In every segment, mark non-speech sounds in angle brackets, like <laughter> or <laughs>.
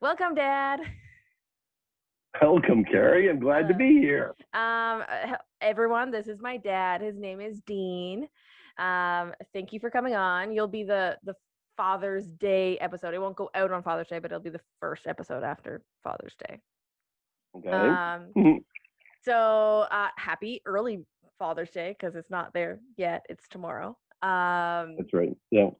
Welcome, Dad. Welcome, Carrie. I'm glad to Uh, be here. Um, uh, everyone, this is my dad. His name is Dean. Um, thank you for coming on. You'll be the the Father's Day episode. It won't go out on Father's Day, but it'll be the first episode after Father's Day. Okay. Um, <laughs> so uh, happy early Father's Day because it's not there yet. It's tomorrow. Um, That's right. Yeah.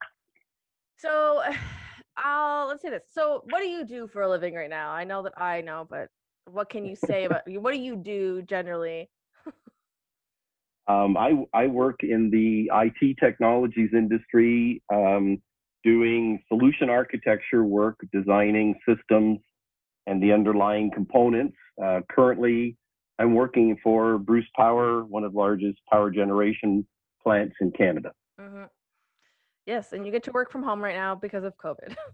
so <sighs> I'll let's say this. So what do you do for a living right now? I know that I know, but what can you say about what do you do generally? Um, I I work in the IT technologies industry, um, doing solution architecture work, designing systems and the underlying components. Uh, currently, I'm working for Bruce Power, one of the largest power generation plants in Canada. hmm Yes, and you get to work from home right now because of COVID. <laughs>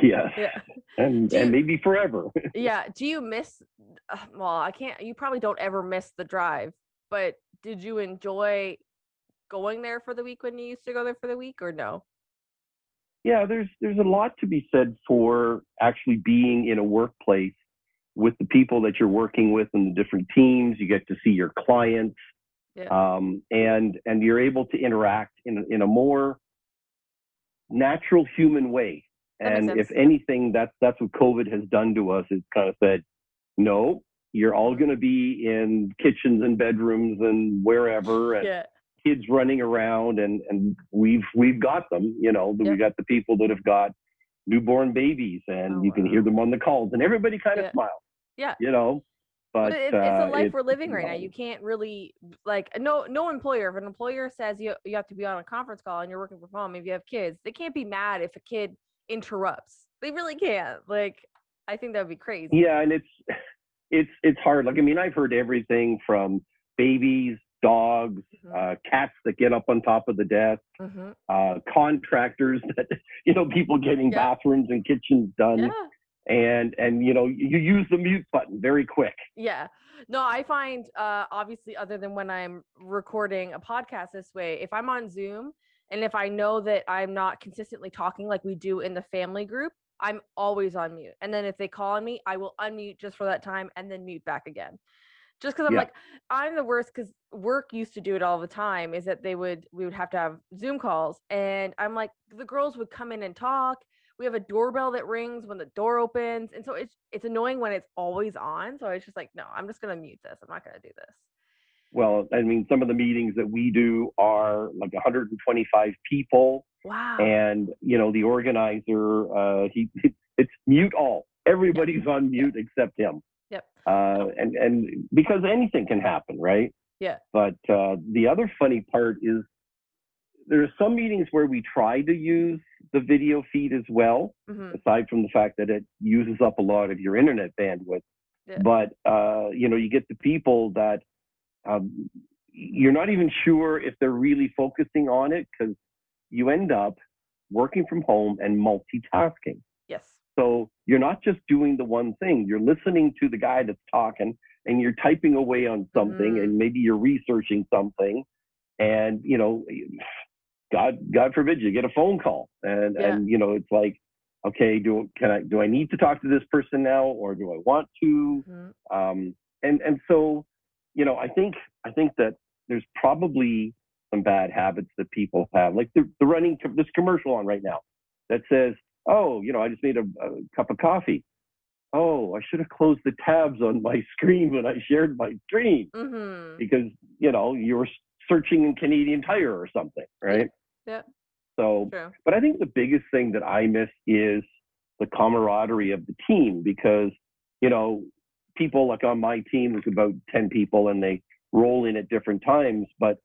Yes, yeah. and you- and maybe forever. <laughs> Yeah. Do you miss? Well, I can't. You probably don't ever miss the drive, but did you enjoy going there for the week when you used to go there for the week, or no? yeah, there's there's a lot to be said for actually being in a workplace with the people that you're working with and the different teams. You get to see your clients, Yeah. um, and and you're able to interact in a- in a more natural human way. And if anything, that's that's what COVID has done to us. It's kind of said, no, you're all going to be in kitchens and bedrooms and wherever, <laughs> and Yeah. kids running around and and we've we've got them you know Yep. we've got the people that have got newborn babies and Oh, you can wow. hear them on the calls and everybody kind of Yeah. smiles Yeah. you know but But it, uh, it's the life it- we're living right now. You can't really like no no employer. If an employer says you you have to be on a conference call and you're working from home, if you have kids, they can't be mad if a kid interrupts. They really can't. Like I think that would be crazy. yeah and it's <sighs> it's it's hard like i mean i've heard everything from babies dogs Mhm. uh, cats that get up on top of the desk Mhm. uh, contractors <laughs> that you know people getting Yeah. bathrooms and kitchens done Yeah. And and you know you use the mute button very quick Yeah. No, I find uh obviously other than when I'm recording a podcast this way, if I'm on Zoom and if I know that I'm not consistently talking like we do in the family group, I'm always on mute. And then if they call on me, I will unmute just for that time and then mute back again. Just because I'm Yeah. like, I'm the worst because work used to do it all the time, is that they would we would have to have Zoom calls. And I'm like, the girls would come in and talk we have a doorbell that rings when the door opens and so it's it's annoying when it's always on so it's just like no i'm just gonna mute this i'm not gonna do this Well, I mean, some of the meetings that we do are like 125 people, wow and you know, the organizer, uh, he it's mute all. Everybody's on mute except him, yep uh, and and because anything can happen, right? Yeah. But uh, the other funny part is there are some meetings where we try to use the video feed as well, hmm aside from the fact that it uses up a lot of your internet bandwidth. Yeah. But uh, you know, you get the people that um, you're not even sure if they're really focusing on it because you end up working from home and multitasking. yes So you're not just doing the one thing. You're listening to the guy that's talking and you're typing away on something Mhm. and maybe you're researching something and you know God God forbid you get a phone call and Yeah. and you know it's like okay do can I do I need to talk to this person now or do I want to Mhm. um and and so you know I think I think that there's probably some bad habits that people have like the, the running this commercial on right now that says oh, you know, I just made a, a cup of coffee. Oh, I should have closed the tabs on my <laughs> screen when I shared my screen Mhm. because, you know, you were searching in Canadian Tire or something, right? Yeah. So, True. but I think the biggest thing that I miss is the camaraderie of the team because, you know, people like on my team, there's about 10 people and they roll in at different times. But,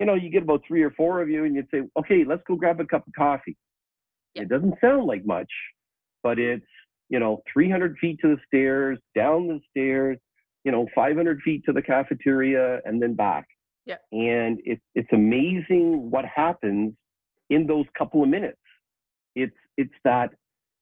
you know, you get about three or four of you and you'd say, okay, let's go grab a cup of coffee. Yeah. It doesn't sound like much, but it's, you know, 300 feet to the stairs, down the stairs, you know, 500 feet to the cafeteria and then back. Yeah. And it's, it's amazing what happens in those couple of minutes. It's, it's that,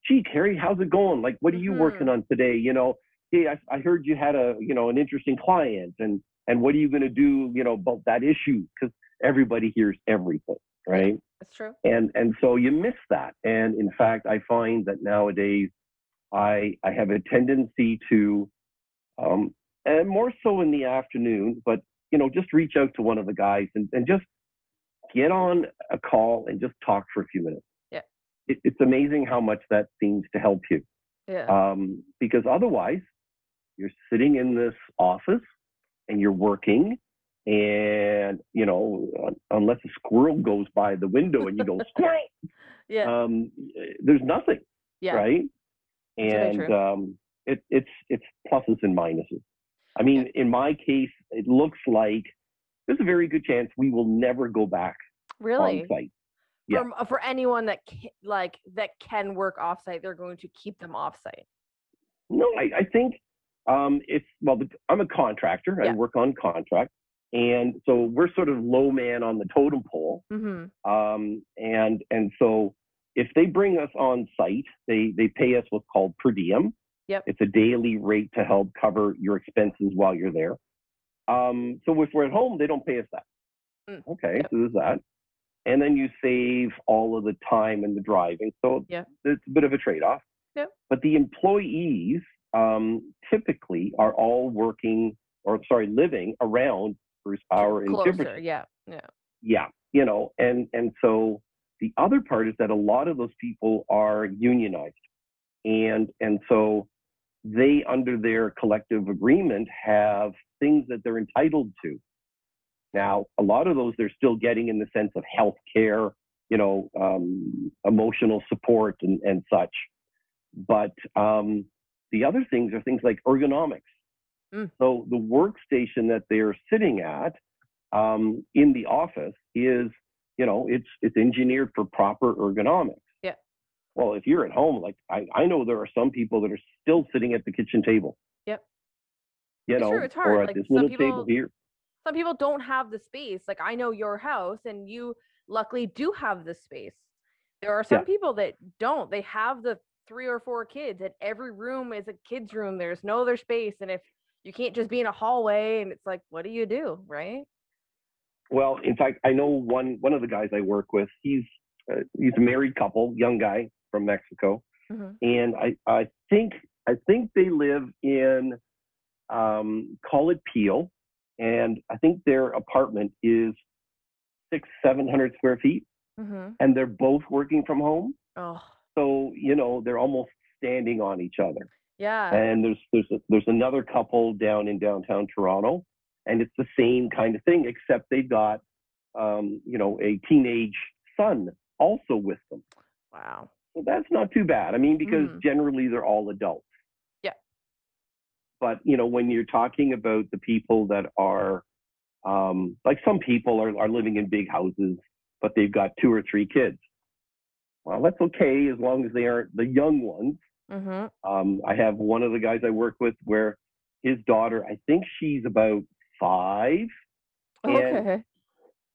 gee, Carrie, how's it going? Like, what are you Mhm. working on today? You know, hey, I, I heard you had a, you know, an interesting client and, and what are you going to do, you know, about that issue? Because everybody hears everything, right? That's true. and and so you miss that and in fact i find that nowadays I I have a tendency to, um, and more so in the afternoon, but you know, just reach out to one of the guys and, and just get on a call and just talk for a few minutes. Yeah. It, it's amazing how much that seems to help you. Yeah. Um, because otherwise, you're sitting in this office and you're working, and you know, unless a squirrel goes by the window and you go <laughs> squirrel, yeah. um, there's nothing, yeah. right? And um, it, it's it's pluses and minuses. I mean, in my case, it looks like there's a very good chance we will never go back Really? on site. yeah. For, for anyone that can, like that can work offsite, they're going to keep them offsite. No, I, I think um, it's well. the- I'm a contractor. I work on contract, and so we're sort of low man on the totem pole. Mm-hmm. Um, and and so if they bring us on site, they they pay us what's called per diem. Yep. It's a daily rate to help cover your expenses while you're there. Um, so if we're at home, they don't pay us that. Mm. Okay, Yep. so there's that. And then you save all of the time and the driving. So Yep. it's a bit of a trade-off. Yep. But the employees um, typically are all working, or sorry, living around Bruce Power and Closer. Tiverton Yeah. Yeah. yeah you know and and so the other part is that a lot of those people are unionized and and so they under their collective agreement have things that they're entitled to now a lot of those they're still getting in the sense of health care you know um, emotional support and, and such but um, the other things are things like ergonomics Mm. so the workstation that they're sitting at um, in the office is, you know, it's it's engineered for proper ergonomics. Well, if you're at home, like I, I know there are some people that are still sitting at the kitchen table. Yep. You know, true, it's hard. or at Like, this little people- table here. Some people don't have the space. Like I know your house, and you luckily do have the space. There are some Yeah. people that don't. They have the three or four kids, and every room is a kid's room. There's no other space, and if you can't just be in a hallway, and it's like, what do you do, right? Well, in fact, I know one one of the guys I work with. He's uh, he's a married couple, young guy from Mexico, Mhm. and I I think I think they live in um, call it Peel, and I think their apartment is six seven hundred square feet, Mm-hmm. and they're both working from home. Oh, So you know they're almost standing on each other. yeah. And there's there's a, there's another couple down in downtown Toronto, and it's the same kind of thing, except they've got um, you know a teenage son also with them. Wow. So that's not too bad. I mean, because Mhm. generally they're all adults. Yeah. But you know, when you're talking about the people that are um, like some people are, are living in big houses, but they've got two or three kids. Well, that's okay as long as they aren't the young ones. Mm-hmm. Um, I have one of the guys I work with where his daughter, I think she's about five. And Okay.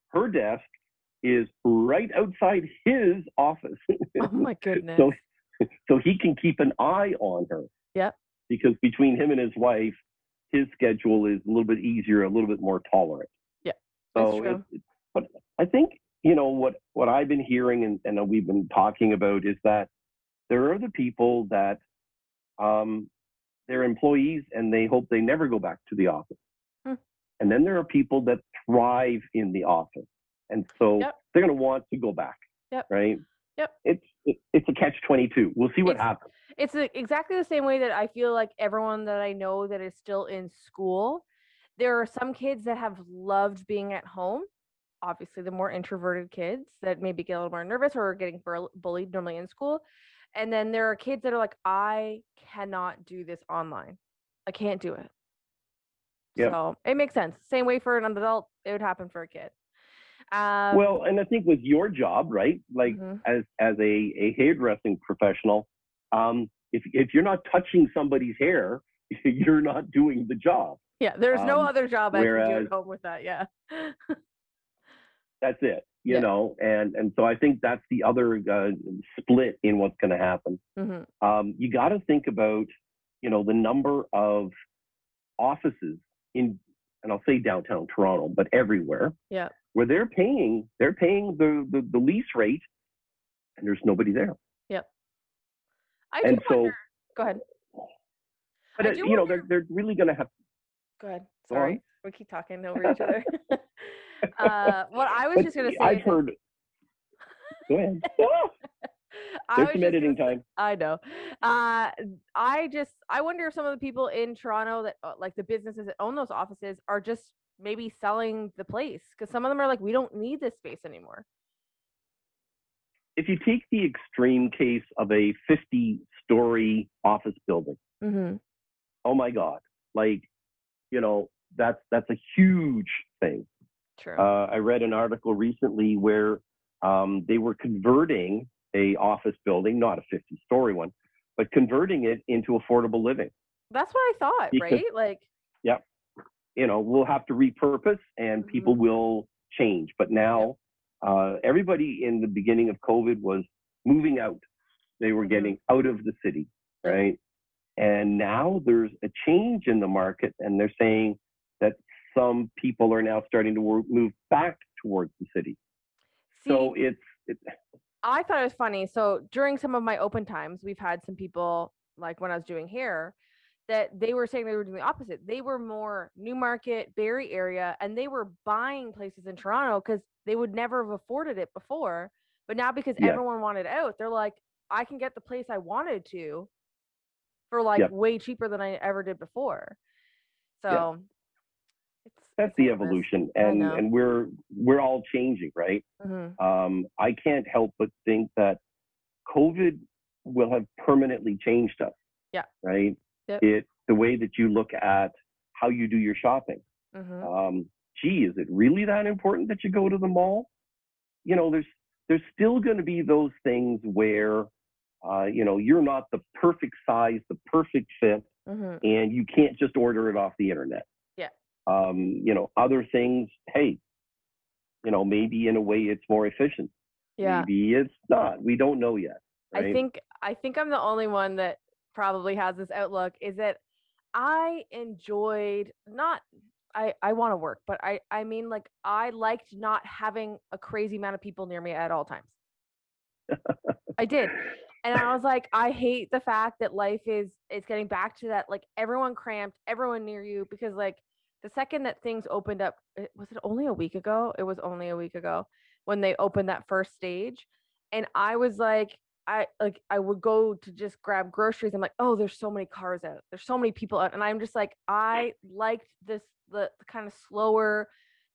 her desk is right outside his office. Oh my <laughs> goodness. so, so he can keep an eye on her. Yep. Because between him and his wife, his schedule is a little bit easier, a little bit more tolerant. Yeah, So, it, but I think you know what what I've been hearing and, and we've been talking about is that there are the people that um, they're employees and they hope they never go back to the office. Hmm. And then there are people that thrive in the office. And so Yep. they're going to want to go back. Yep. Right. Yep. It's it, it's a catch twenty two. We'll see what It's- happens. it's a, exactly the same way that I feel like everyone that I know that is still in school, there are some kids that have loved being at home. Obviously, the more introverted kids that maybe get a little more nervous or are getting bur- bullied normally in school. And then there are kids that are like, I cannot do this online. I can't do it. Yep. So it makes sense. Same way for an adult, it would happen for a kid. Um, well, and I think with your job, right? Like mhm. as as a, a hairdressing professional, um, if if you're not touching somebody's hair, <laughs> you're not doing the job. yeah, there's no um, other job I can do at home with that. Yeah. That's it, <laughs> you Yeah. know. And and so I think that's the other uh, split in what's going to happen. hmm Um, you got to think about, you know, the number of offices in, and I'll say downtown Toronto, but everywhere, Yeah. Where they're paying they're paying the the, the lease rate, and there's nobody there. Yep. I And do so- wonder. Go ahead. But uh, you know, they're they're really going to have. Go ahead. Sorry, we keep talking over each other. <laughs> <laughs> uh, what I was But just gonna say. I've heard. Go ahead. <laughs> Ah, I There's some just editing time. I know. Uh, I just I wonder if some of the people in Toronto that uh, like the businesses that own those offices are just maybe selling the place because some of them are like we don't need this space anymore. If you take the extreme case of a 50-story office building, Mm-hmm. oh my God, like, you know, that's that's a huge thing. True. Uh, I read an article recently where um, they were converting a office building, not a 50-story one, but converting it into affordable living. That's what I thought, because- right? Like, You know, we'll have to repurpose, and people Mhm. will change. But now, uh, everybody in the beginning of COVID was moving out. They were Mhm. getting out of the city, right? And now there's a change in the market, and they're saying that some people are now starting to wor- move back towards the city. see, so it's, it's I thought it was funny. So during some of my open times, we've had some people like when I was doing hair that they were saying they were doing the opposite. They were more Newmarket, Barrie area, and they were buying places in Toronto because they would never have afforded it before. But now because Yes. everyone wanted out, they're like, I can get the place I wanted to for like Yep. way cheaper than I ever did before. So it's that's it's the hit or miss. evolution, and and we're we're all changing, right? Mhm. Um, I can't help but think that COVID will have permanently changed us. Yeah. Right. Yep. It the way that you look at how you do your shopping. Mhm. Um, gee, is it really that important that you go to the mall? You know, there's there's still going to be those things where, uh, you know, you're not the perfect size, the perfect fit, Mhm. and you can't just order it off the internet. Yeah. Um, you know, other things, hey, you know, maybe in a way it's more efficient. Yeah. Maybe it's not. We don't know yet. I think I think I'm the only one that probably has this outlook is that I enjoyed not I I want to work, but I I mean like I liked not having a crazy amount of people near me at all times. I did. And I was like I hate the fact that life is is getting back to that like everyone cramped, everyone near you because like the second that things opened up eh, was it only a week ago? It was only a week ago when they opened that first stage and I was like I like I would go to just grab groceries. I'm like, oh, there's so many cars out. There's so many people out, and I'm just like, I liked this the, the kind of slower,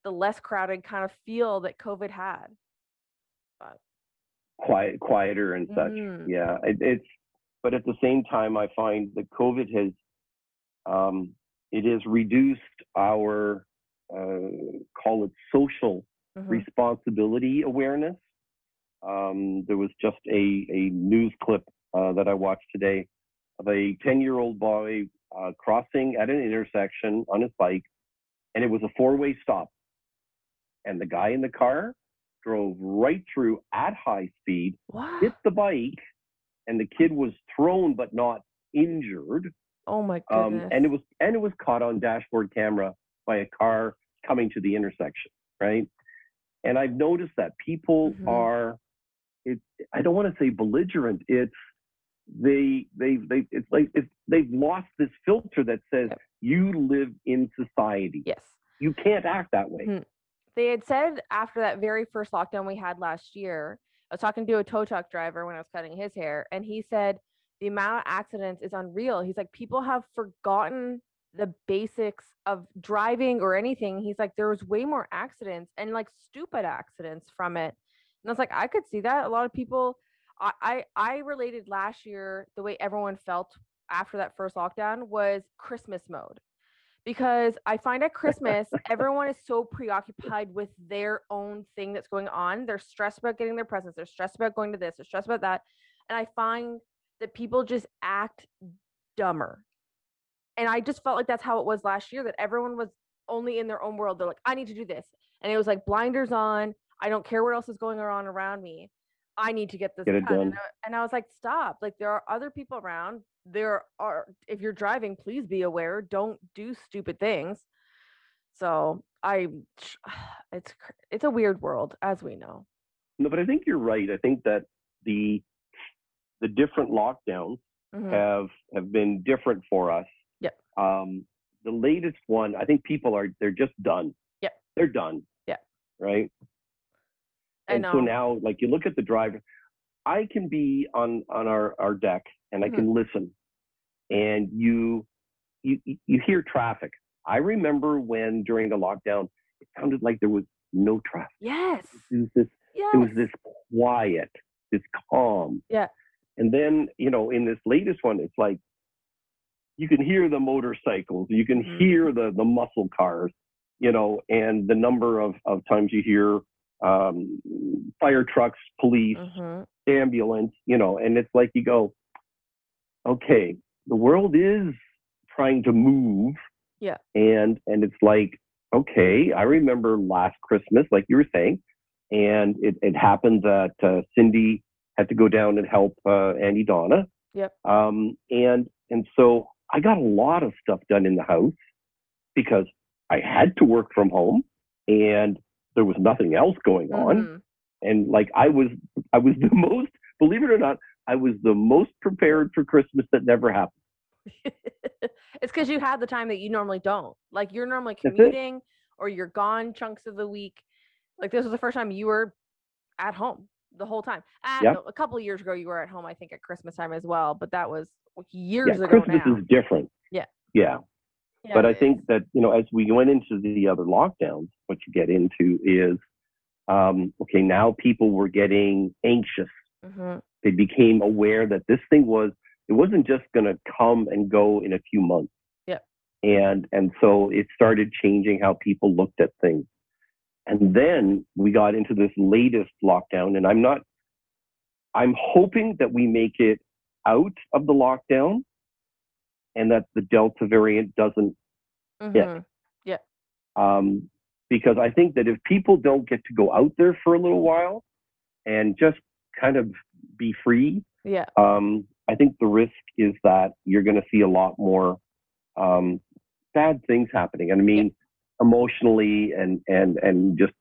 the less crowded kind of feel that COVID had. quiet, quieter and such. Mhm. Yeah, it, it's. But at the same time, I find that COVID has, um, it has reduced our, uh, call it social Mhm. responsibility awareness. Um, there was just a, a news clip uh, that I watched today of a 10 year old boy uh, crossing at an intersection on his bike, and it was a four way stop. And the guy in the car drove right through at high speed, hit the bike, and the kid was thrown but not injured. Oh my goodness. Um, and it was and it was caught on dashboard camera by a car coming to the intersection, right? And I've noticed that people Mhm. are, it, I don't want to say belligerent. It's they they they it's like it's, they've lost this filter that says Yep. you live in society. yes. You can't act that way. Mhm. They had said after that very first lockdown we had last year, I was talking to a tow truck driver when I was cutting his hair, and he said the amount of accidents is unreal. He's like, people have forgotten the basics of driving or anything. He's like, there was way more accidents and like stupid accidents from it. And I was like, I could see that. A lot of people, I, I, I related last year the way everyone felt after that first lockdown was Christmas mode because I find at Christmas, <laughs> everyone is so preoccupied with their own thing that's going on. They're stressed about getting their presents. They're stressed about going to this. They're stressed about that. And I find that people just act dumber. And I just felt like that's how it was last year that everyone was only in their own world. They're like, I need to do this. And it was like blinders on. I don't care what else is going on around me. I need to get this Get it done. And. I, and I was like, stop. Like, there are other people around. There are, if you're driving, please be aware. Don't do stupid things. So I, <sighs> it's it's a weird world, as we know. No, but I think you're right. I think that the the different lockdowns Mhm. have have been different for us. Yep. Um, the latest one, I think people are they're just done. Yep. They're done. Yeah. Right. And so now, like you look at the driver, I can be on on our our deck and I Mhm. can listen, and you you you hear traffic. I remember when during the lockdown, it sounded like there was no traffic. yes. It was this Yes. it was this quiet, this calm. Yeah. And then, you know, in this latest one, it's like you can hear the motorcycles, you can Mhm. hear the the muscle cars, you know, and the number of, of times you hear um, fire trucks, police, Mhm. ambulance, you know, and it's like you go, okay, the world is trying to move. Yeah. And and it's like, okay, I remember last Christmas, like you were saying, and it, it happened that uh, Cindy had to go down and help uh, Annie Donna. Yep. Um, and and so I got a lot of stuff done in the house because I had to work from home and there was nothing else going on Mhm. and like I was I was <laughs> the most believe it or not I was the most prepared for Christmas that never happened. <laughs> it's because you had the time that you normally don't. Like you're normally commuting or you're gone chunks of the week. Like this was the first time you were at home the whole time. Ah, Yeah. a couple of years ago you were at home, I think, at Christmas time as well. But that was like, Yeah, years ago Christmas now. is different. Yeah. Yeah. Yeah, but I think that, you know, as we went into the other lockdowns, what you get into is um, okay, now people were getting anxious. Mhm. They became aware that this thing was it wasn't just gonna come and go in a few months. Yep. And and so it started changing how people looked at things. And then we got into this latest lockdown, and I'm not, I'm hoping that we make it out of the lockdown and that the Delta variant doesn't, Mhm. um, because I think that if people don't get to go out there for a little while and just kind of be free, Yeah. um, I think the risk is that you're going to see a lot more um, bad things happening. And I mean, emotionally and and and just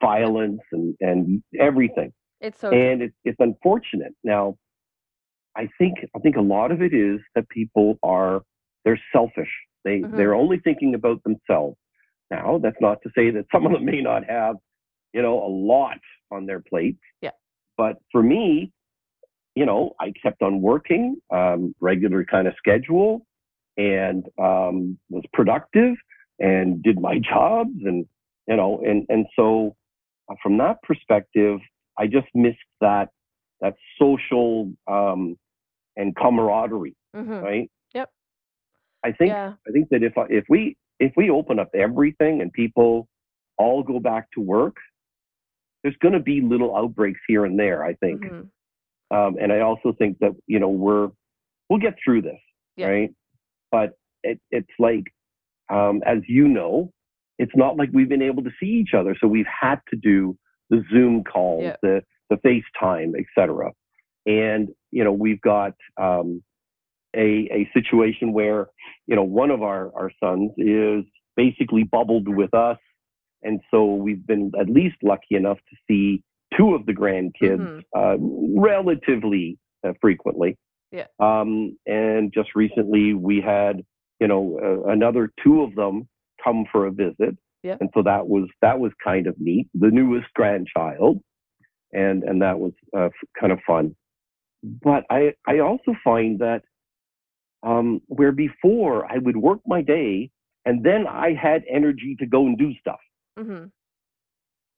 violence and and everything. It's so and it's it's unfortunate. Now, I think I think a lot of it is that people are they're selfish. They Mhm. they're only thinking about themselves. Now, that's not to say that some of them may not have, you know, a lot on their plate. Yeah. But for me, you know, I kept on working, um, regular kind of schedule, and um, was productive and did my <laughs> jobs, and you know, and and so uh, from that perspective, I just missed that that social um, and camaraderie, Mhm. right? Yep. I think Yeah. I think that if if we if we open up everything and people all go back to work, there's going to be little outbreaks here and there. I think, Mhm. um, and I also think that you know we're we'll get through this, Yeah. right? But it, it's like, um, as you know, it's not like we've been able to see each other, so we've had to do the Zoom calls, Yeah. the the FaceTime, etc. And you know we've got um, a a situation where you know one of our our sons is basically bubbled with us, and so we've been at least lucky enough to see two of the grandkids Mhm. uh, relatively uh, frequently. Yeah. Um, and just recently we had, you know, uh, another two of them come for a visit. Yeah. And so that was that was kind of neat. The newest grandchild, and and that was uh, f- kind of fun. But I I also find that um, where before I would work my day and then I had energy to go and do stuff. Mhm.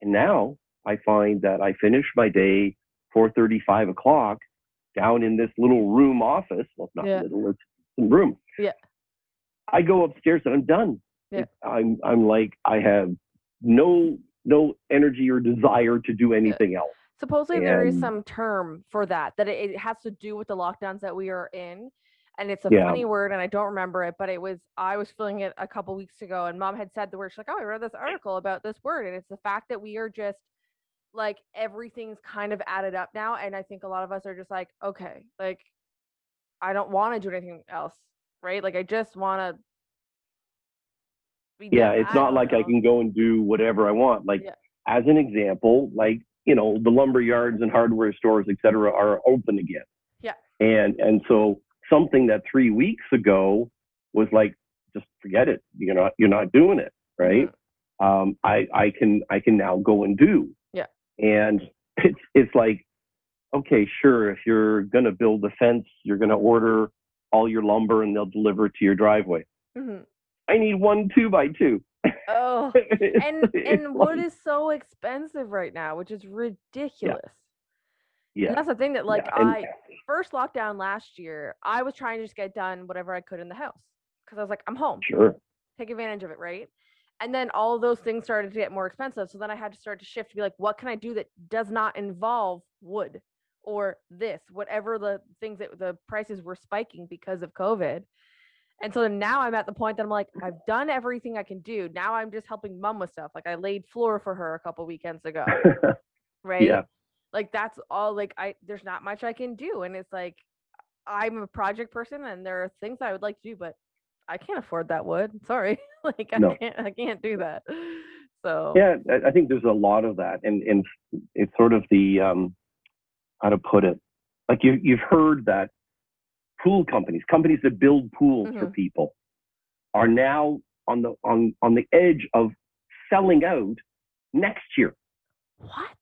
And now I find that I finish my day 4:35 o'clock down in this little room office. Well, it's not Yeah. little, it's a room. Yeah. I go upstairs and I'm done. Yeah. I'm I'm like I have no no energy or desire to do anything else. Supposedly there is some term for that that it, it has to do with the lockdowns that we are in, and it's a Yeah. funny word, and I don't remember it, but it was I was feeling it a couple weeks ago, and Mom had said the word. She's like, "Oh, I read this article about this word," and it's the fact that we are just like everything's kind of added up now, and I think a lot of us are just like, okay, like I don't want to do anything else, right? Like I just want to. Yeah, it's not like I can go and do whatever I want. Like Yeah. as an example, like you know, the lumber yards and hardware stores, et cetera, are open again. Yeah. And and so something that three weeks ago was like, just forget it. You're not, you're not doing it. Right. Mhm. Um, I, I can, I can now go and do. Yeah. And <laughs> it's, it's like, okay, sure. If you're going to build a fence, you're going to order all your lumber and they'll deliver it to your driveway. Mhm. I need one two by two. Oh, <laughs> and and wood is so expensive right now, which is ridiculous. yeah. And that's the thing that like yeah, I first lockdown last year, I was trying to just get done whatever I could in the house because I was like, I'm home, sure. take advantage of it, right? And then all those things started to get more expensive. So then I had to start to shift to be like, what can I do that does not involve wood or this, whatever the things that the prices were spiking because of COVID. And so now I'm at the point that I'm like, I've done everything I can do. Now I'm just helping mom with stuff. Like I laid floor for her a couple weekends ago, <laughs> right? yeah. like that's all like i there's not much i can do and it's like i'm a project person and there are things i would like to do but i can't afford that wood <laughs> sorry <laughs> like i No. can't i can't do that <sighs> so Yeah, I- I think there's a lot of that, and and it's sort of the um, how to put it, like you you've heard that pool companies, companies that build pools for Mhm. people, are now on the on on the edge of selling out next year. what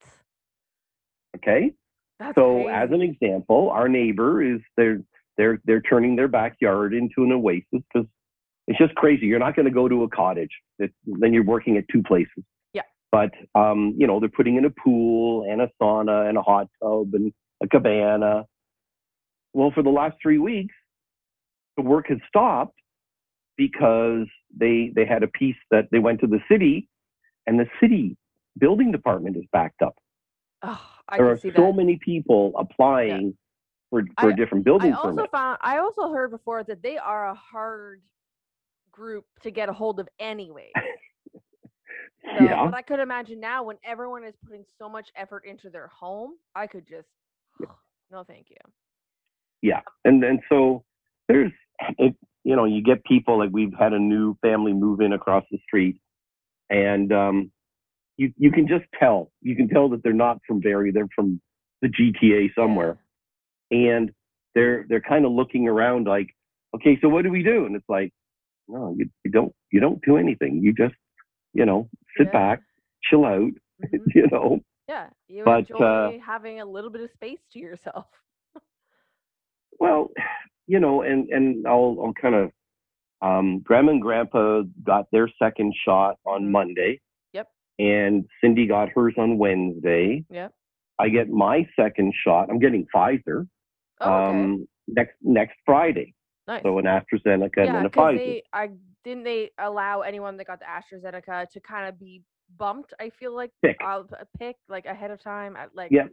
Okay, that's so as an example, our neighbor is they're they're they're turning their backyard into an oasis because it's just crazy. You're not going to go to a cottage. It, then you're working at two places. Yeah. But um, you know, they're putting in a pool and a sauna and a hot tub and a cabana. Well, for the last three weeks, the work has stopped because they they had a piece that they went to the city, and the city building department is backed up. oh, i there can are see so that many people applying for for I- different i building also permits. found i also heard before that they are a hard group to get a hold of anyway <laughs> So, yeah, but I could imagine now when everyone is putting so much effort into their home, I could just, <sighs> no, thank you. Yeah, and and so there's it, you know you get people like we've had a new family move in across the street, and um, you you can just tell you can tell that they're not from Barrie, they're from the GTA somewhere, and they're they're kind of looking around like, okay, so what do we do? And it's like, no, you, you don't you don't do anything. You just you know sit Yeah. back, chill out, <laughs> Mhm. you know. Yeah, you But, enjoy uh, having a little bit of space to yourself. Well, you know, and and I'll I'll kind of um, Grandma and Grandpa got their second shot on Mhm. Monday. Yep. And Cindy got hers on Wednesday. Yep. I get my second shot. I'm getting Pfizer Oh, okay. um, next next Friday. nice. So an AstraZeneca and yeah, then a Pfizer. they, I didn't they allow anyone that got the AstraZeneca to kind of be bumped. I feel like Pick. I'll pick like ahead of time. Like Yeah.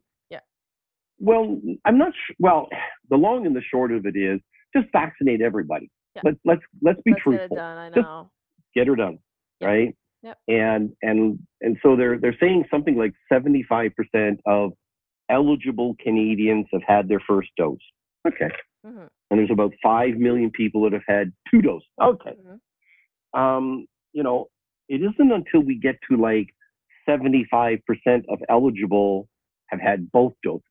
Well, I'm not sure. Well, <sighs> the long and the short of it is just vaccinate everybody. Yeah. Let's let's let's be let's get it done. I Just- know. get her done, Yep. right? Yep. And and and so they're they're saying something like 75% of eligible Canadians have had their first dose. Okay. Mhm, And there's about 5 million people that have had two doses. Okay. mhm. Um, you know, it isn't until we get to like 75% of eligible have had both doses.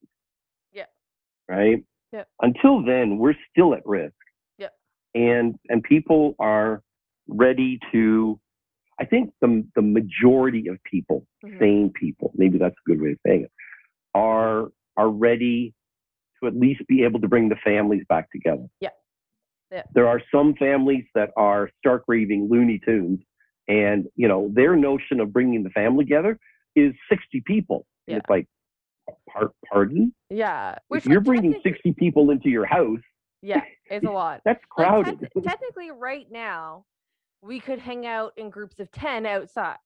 Right? Yeah. Until then, we're still at risk. Yeah. And and people are ready to I think the the majority of people, Mhm. sane people, maybe that's a good way of saying it, are are ready to at least be able to bring the families back together. Yeah. Yeah. There are some families that are stark raving Looney Tunes, and you know their notion of bringing the family together is 60 people. And Yeah. it's like, par- pardon? Yeah, which if you're bringing 60 people into your house, Yeah, it's a <laughs> lot. that's Like, crowded. <laughs> technically, right now, we could hang out in groups of 10 outside.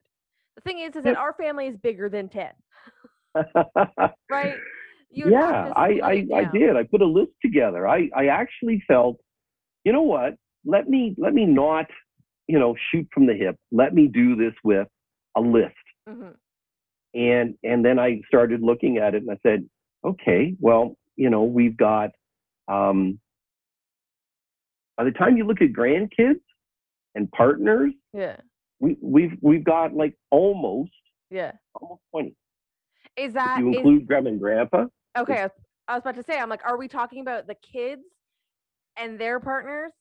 The thing is, is that our family is bigger than 10, <laughs> right? You'd yeah, I, I, I did. I put a list together. I, I actually felt, you know what? Let me let me not, you know, shoot from the hip. Let me do this with a list. Mhm. And and then I started looking at it and I said, okay, well, you know, we've got um by the time you look at grandkids and partners, Yeah, we, we've we've got like almost yeah. almost twenty. Is If that you is- include grandma and grandpa, okay? I was about to say, I'm like, are we talking about the kids and their partners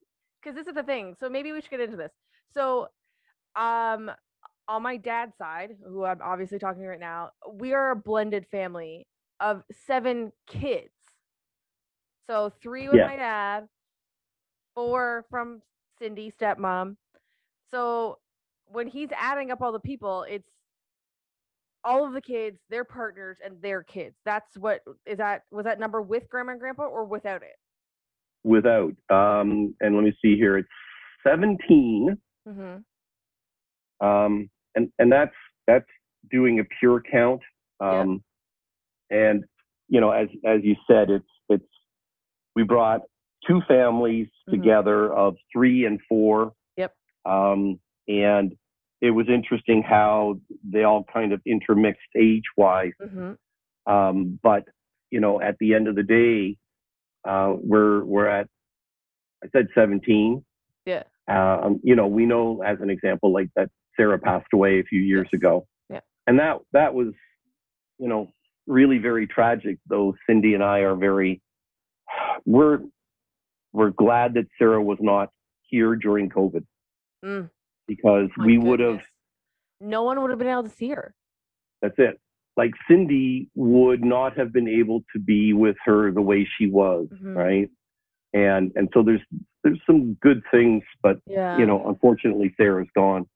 because this is the thing. So maybe we should get into this. So, um, on my dad's side, who I'm obviously talking right now, we are a blended family of seven kids. So three with Yeah. my dad, four from Cindy, stepmom. So when he's adding up all the people, it's all of the kids, their partners, and their kids. That's what is that was that number with grandma and grandpa or without it? Without, um, and let me see here, it's 17. Mm-hmm. Um, and, and that's, that's doing a pure count. Yeah. Um, and, you know, as, as you said, it's, it's, we brought two families Mhm. together of three and four. Yep. Um, and it was interesting how they all kind of intermixed age wise. Mm-hmm. Um, but you know, at the end of the day, uh, we're we're at I said 17. Yeah. Um, you know, we know as an example, like that Sarah passed away a few years ago. Yeah. And that that was, you know, really very tragic. Though Cindy and I are very, we're we're glad that Sarah was not here during COVID Mm, because my we would have. No one would have been able to see her. That's it. Like Cindy would not have been able to be with her the way she was, Mhm. right? And and so there's there's some good things, but Yeah. you know, unfortunately, Sarah's gone.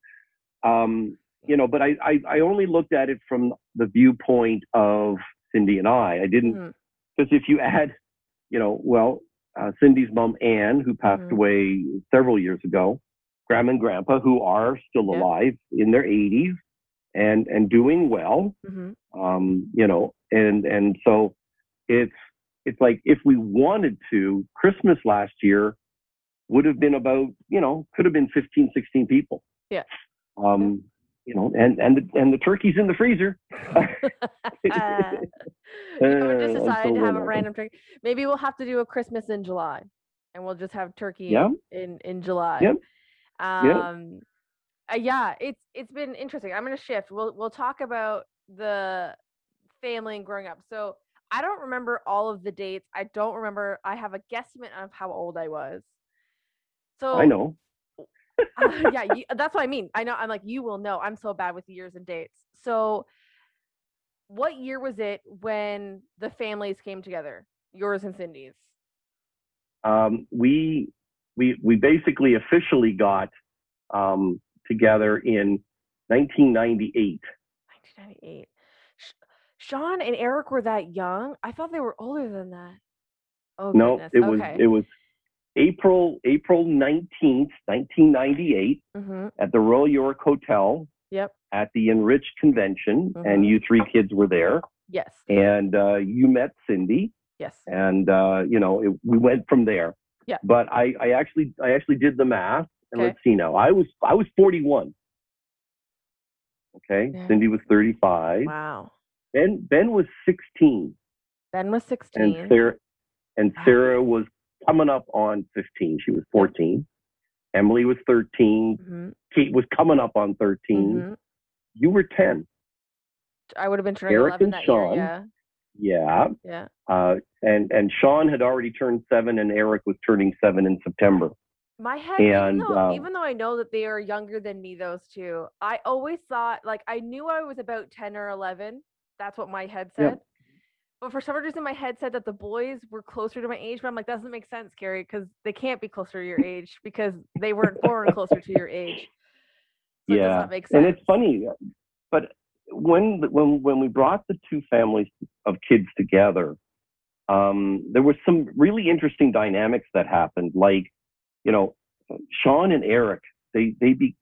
Um, you know, but I, I I only looked at it from the viewpoint of Cindy and I. I didn't Mhm. because if you add, you know, well, uh, Cindy's mom Anne, who passed Mhm. away several years ago, Grandma and Grandpa, who are still Yeah. alive in their 80s and and doing well Mhm. um, you know, and and so it's it's like if we wanted to, Christmas last year would have been about you know could have been 15, 16 people. Yeah. Um, you know, and and the and the turkey's in the freezer. you know, we're just Uh, to have a random turkey. Maybe we'll have to do a Christmas in July, and we'll just have turkey Yeah. in in July. Yep. Um, uh, yeah, it's it's been interesting. I'm gonna shift. We'll we'll talk about the family and growing up. So I don't remember all of the dates. I don't remember. I have a guesstimate of how old I was. So I know. Uh, yeah, <laughs> you, that's what I mean. I know. I'm like, you will know. I'm so bad with years and dates. So, what year was it when the families came together? Yours and Cindy's. Um, we we we basically officially got um, together in 1998. 1998. Sh- Sean and Eric were that young. I thought they were older than that. Oh No, goodness. it was okay. it was April April 19th, 1998 mm-hmm. at the Royal York Hotel Yep. at the Enriched Convention, Mhm. and you three kids were there, Yes. and uh, you met Cindy, Yes. and uh, you know it, we went from there. Yeah. But I, I actually I actually did the math, and Okay. let's see now. I was I was 41. Okay, Yeah. Cindy was 35. Wow. Ben Ben was 16, Ben was 16. and Sarah and Wow. Sarah was coming up on 15. She was 14. Emily was 13. Mhm, Kate was coming up on 13. mhm. You were 10. I would have been turning Eric 11 and that Sean. year. Yeah. Yeah. Yeah. Uh, and and Sean had already turned seven, and Eric was turning seven in September. My head, even And, though, um, even though I know that they are younger than me, those two, I always thought like I knew I was about 10 or 11. That's what my head said. But for some reason, my head said that the boys were closer to my age. But I'm like, that doesn't make sense, Gary, because they can't be closer to your age because they weren't born closer to your age. So yeah, sense. and it's funny, but when when when we brought the two families of kids together, um, there was some really interesting dynamics that happened. Like, you know, Sean and Eric, they they be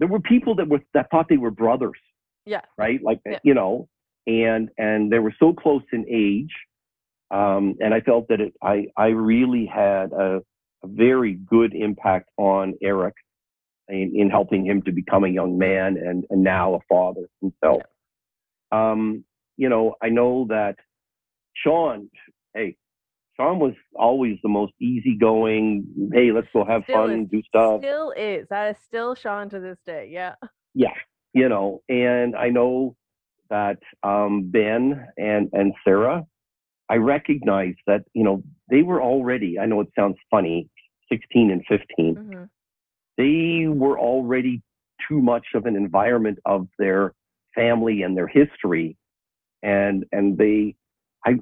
there were people that were that thought they were brothers. Yeah. Right. Like Yeah. you know, and and they were so close in age, um, and I felt that it I I really had a, a very good impact on Eric in, in helping him to become a young man and, and now a father himself. Um, you know, I know that Sean, hey, Sean was always the most easygoing. Hey, let's go have Still fun is. and do stuff. Still is. That is still Sean to this day. Yeah. Yeah, you know, and I know that um, Ben and and Sarah, I recognized that, you know, they were already, I know it sounds funny, 16 and 15, hmm they were already too much of an environment of their family and their history. And, and they, I,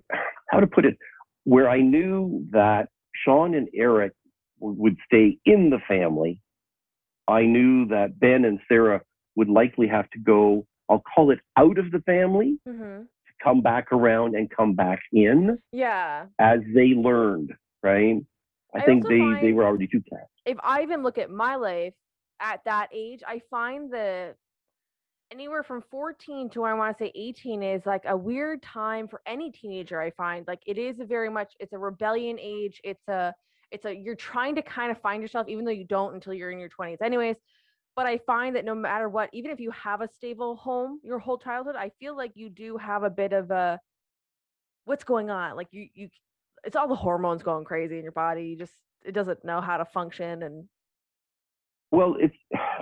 how to put it, where I knew that Sean and Eric would stay in the family, I knew that Ben and Sarah would likely have to go, I'll call it out of the family, hmm come back around and come back in Yeah. as they learned, right? I, I think they, they were already too cast. if I even look at my life at that age, I find the anywhere from 14 to I want to say 18 is like a weird time for any teenager. I find like it is a very much it's a rebellion age. It's a it's a you're trying to kind of find yourself even though you don't until you're in your 20s. Anyways, but I find that no matter what, even if you have a stable home your whole childhood, I feel like you do have a bit of a what's going on. Like you you it's all the hormones going crazy in your body. You just it doesn't know how to function and Well, it's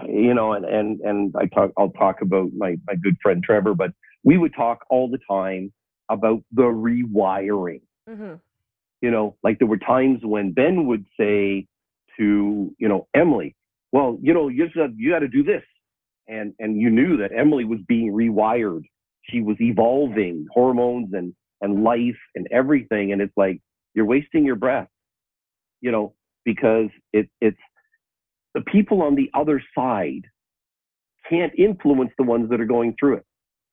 you know, and and and I talk. I'll talk about my my good friend Trevor, but we would talk all the time about the rewiring. hmm You know, like there were times when Ben would say to you know Emily, "Well, you know, you just got, you got to do this," and and you knew that Emily was being rewired. She was evolving hormones and and life and everything, and it's like you're wasting your breath. You know, because it it's the people on the other side can't influence the ones that are going through it.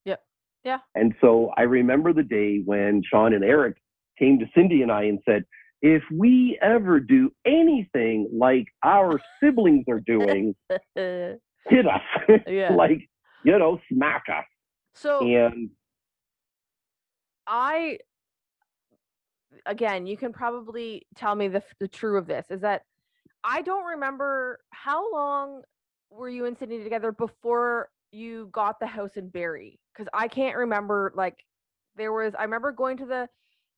Yep. Yeah. And so I remember the day when Sean and Eric came to Cindy and I and said, if we ever do anything like our siblings are doing, <laughs> hit us. Yeah. <laughs> like, you know, smack us. so And I again, you can probably tell me the the true of this is that I don't remember how long were you and Cindy together before you got the house in Barrie because I can't remember like there was I remember going to the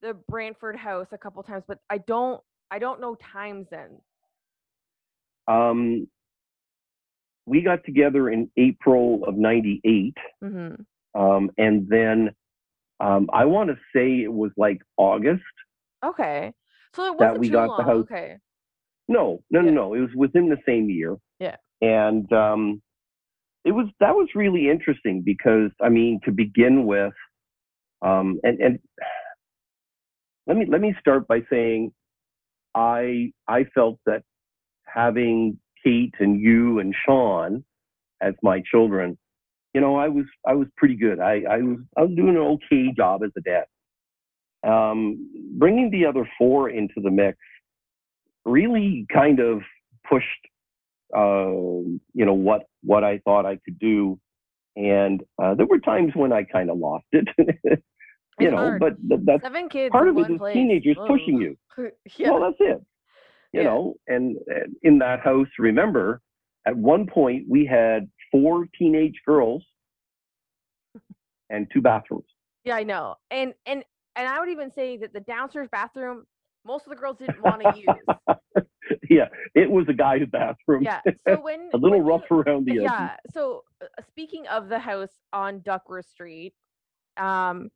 the Brantford house a couple times but I don't I don't know times then. um, we got together in April of 98. Mhm. Um, and then um, I want to say it was like August. Okay. So it That wasn't we too got the house- Okay. No, no, Yeah. no, no. It was within the same year. Yeah. And um, it was that was really interesting because I mean, to begin with, um, and and let me let me start by saying, I I felt that having Kate and you and Sean as my children, you know, I was I was pretty good. I I was I was doing an okay job as a dad. Um, bringing the other four into the mix really kind of pushed uh, you know what what I thought I could do, and uh, there were times when I kind of lost it, <laughs> you know. hard. But th- that's Seven kids part of it is place. teenagers Whoa. pushing you. <laughs> yeah. Well, that's it. You Yeah. know, and, and in that house, remember, at one point we had four teenage girls <laughs> and two bathrooms. Yeah, I know. And and and I would even say that the downstairs bathroom, most of the girls didn't want to use. <laughs> yeah, it was a guy's bathroom. Yeah. So when a little when you- rough around the edges. Yeah. So uh, speaking of the house on Duckworth Street, um,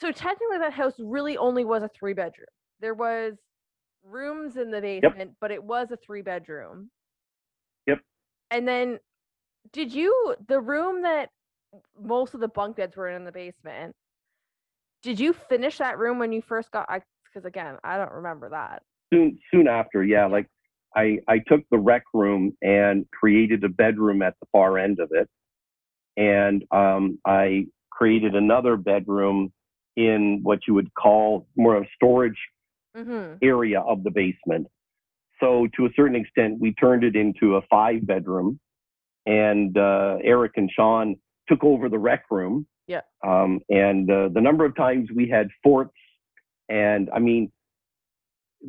so technically that house really only was a three bedroom. There was rooms in the basement, but it was a three bedroom. Yep. And then, did you the room that most of the bunk beds were in the basement? Did you finish that room when you first got? I because again, I don't remember that. soon soon after yeah like i i took the rec room and created a bedroom at the far end of it and um i created another bedroom in what you would call more of a storage Mm-hmm. area of the basement so to a certain extent we turned it into a five bedroom and uh eric and sean took over the rec room Yeah. um and uh, the number of times we had forts and i mean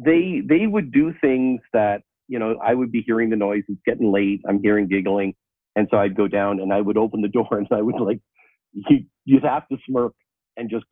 they they would do things that you know I would be hearing the noise. It's getting late. I'm hearing giggling, and so I'd go down and I would open the door <laughs> and I would like you you'd have to smirk and just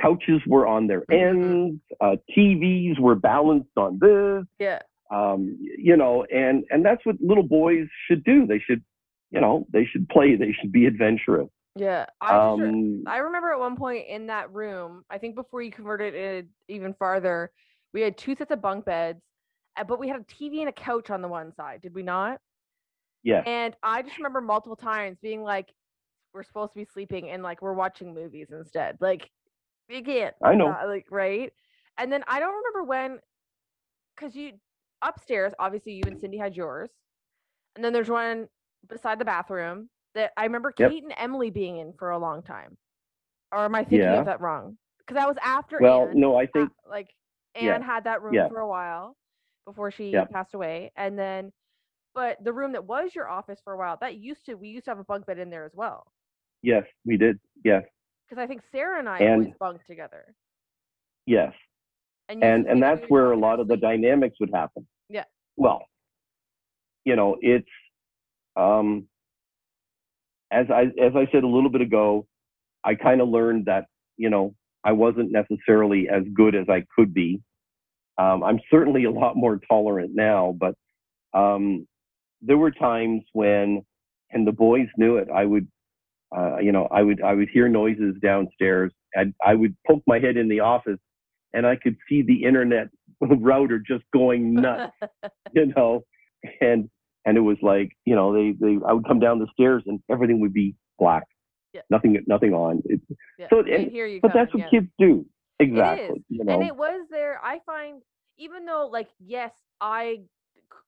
couches were on their Mhm. ends, uh, TVs were balanced on this, Yeah. um, you know, and and that's what little boys should do. They should you know they should play. They should be adventurous. Yeah, I just re- Um, I remember at one point in that room, I think before you converted it even farther, we had two sets of bunk beds, uh, but we had a TV and a couch on the one side, did we not? Yeah. And I just remember multiple times being like, we're supposed to be sleeping and like we're watching movies instead. Like, you can't. I know. uh, like, right? And then I don't remember when, because you upstairs, obviously you and Cindy had yours. And then there's one beside the bathroom that I remember Yep. Kate and Emily being in for a long time. Or am I thinking Yeah. of that wrong? Because that was after Well, Anne, no, I uh, think like yeah, Anne had that room yeah. for a while before she Yep. passed away. And then but the room that was your office for a while, that used to we used to have a bunk bed in there as well. yes, we did. Yes, Because I think Sarah and I And- always bunked together. yes. And and and that's where a lot of the dynamics would happen. Yeah. Well, you know, it's um, as I as I said a little bit ago, I kind of learned that you know I wasn't necessarily as good as I could be. Um, I'm certainly a lot more tolerant now, but um, there were times when, and the boys knew it. I would, uh, you know, I would I would hear noises downstairs. and I would poke my head in the office, and I could see the internet <laughs> router just going nuts, <laughs> you know, and and it was like, you know, they they I would come down the stairs and everything would be black, Yeah. nothing nothing on. It, yeah. so and- but that's what yeah. kids do. Exactly. You know. And it was there. I find, even though, like, yes, I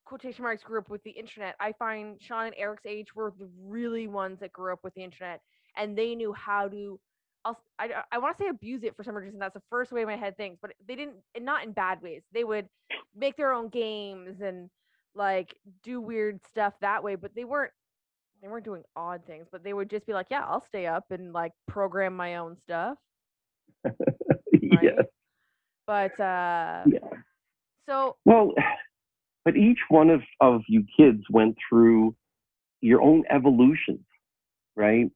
quotation marks grew up with the internet. I find Sean and Eric's age were the really ones that grew up with the internet, and they knew how to. I'll, I, I want to say abuse it for some reason. That's the first way my head thinks, but they didn't, and not in bad ways. They would make their own games and like do weird stuff that way, but they weren't. They weren't doing odd things, but they would just be like, "Yeah, I'll stay up and like program my own stuff." <laughs> Right? yes. But uh, Yeah. so Well, but each one of, of you kids went through your own evolutions, right?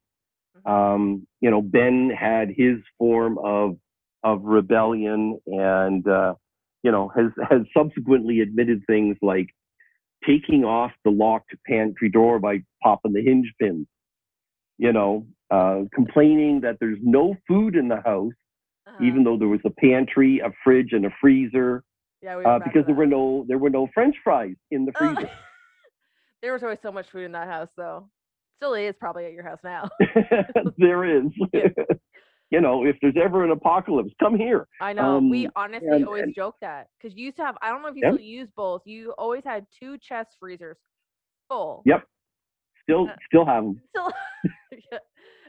Mhm. Um, you know, Ben had his form of of rebellion, and uh, you know has has subsequently admitted things like taking off the locked pantry door by popping the hinge pins. You know, uh, complaining that there's no food in the house, uh-huh. even though there was a pantry, a fridge, and a freezer yeah, we uh, because there were no there were no French fries in the <laughs> Oh. freezer. there was always so much food in that house, though. Still is probably at your house now. <laughs> there is. <laughs> Yeah. you know, if there's ever an apocalypse, come here. I know. we Um, honestly and- always and- joke that because you used to have. I don't know if you Yep. still use both. You always had two chest freezers full. Yep. Still, Uh, still have them, Still, yeah.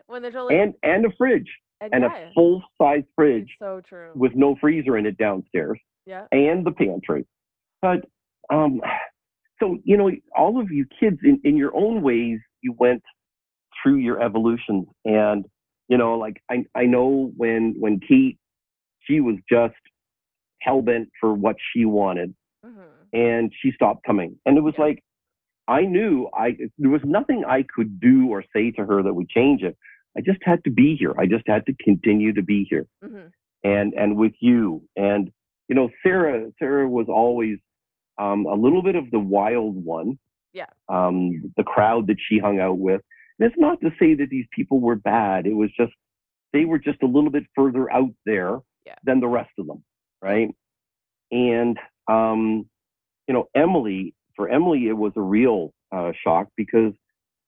when there's only and and a fridge and, and yeah, a full size fridge it's so true. with no freezer in it downstairs, yeah. and the pantry. But um, so you know, all of you kids in in your own ways, you went through your evolutions, and you know, like I I know when when Kate, she was just hell bent for what she wanted. hmm and she stopped coming. And it was Yeah. like, I knew I there was nothing I could do or say to her that would change it. I just had to be here. I just had to continue to be here. hmm And and with you. And you know, Sarah Sarah was always um, a little bit of the wild one. Yeah. Um, the crowd that she hung out with. And it's not to say that these people were bad. It was just they were just a little bit further out there Yeah. than the rest of them, right? And um, you know, Emily, for Emily, it was a real uh, shock because,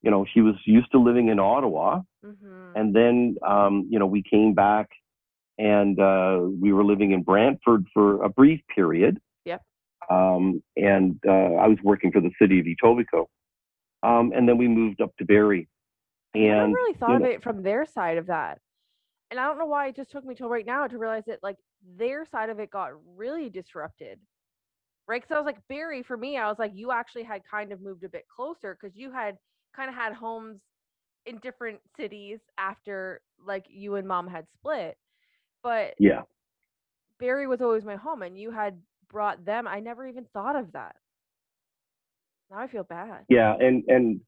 you know, she was used to living in Ottawa. hmm And then, um, you know, we came back and uh, we were living in Brantford for a brief period. Yep. Um, and uh, I was working for the city of Etobicoke. Um, and then we moved up to Barrie. I never And, really thought of know, it from their side of that. And I don't know why it just took me till right now to realize that like their side of it got really disrupted. Right? Because I was like, Barrie, for me, I was like, you actually had kind of moved a bit closer because you had kind of had homes in different cities after like you and mom had split. But yeah. Barrie was always my home and you had brought them. I never even thought of that. Now I feel bad. Yeah. And, and,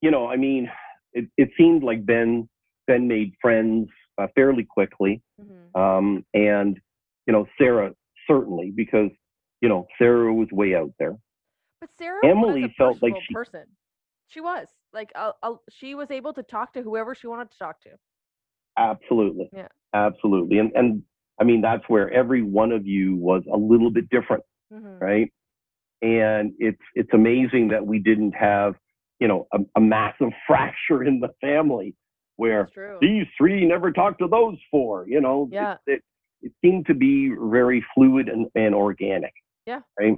you know, I mean, it, it seemed like Ben, Ben made friends uh, fairly quickly. hmm Um, and, you know, Sarah certainly, because, you know, Sarah was way out there. But Sarah Emily was a felt like she- person. She was like, uh, uh, she was able to talk to whoever she wanted to talk to. Absolutely. Yeah. Absolutely. And and I mean that's where every one of you was a little bit different, hmm right? And it's it's amazing that we didn't have, you know, a, a massive <laughs> fracture in the family where these three never talked to those four. You know, Yeah. it, it, it seemed to be very fluid and, and organic. Yeah. Right.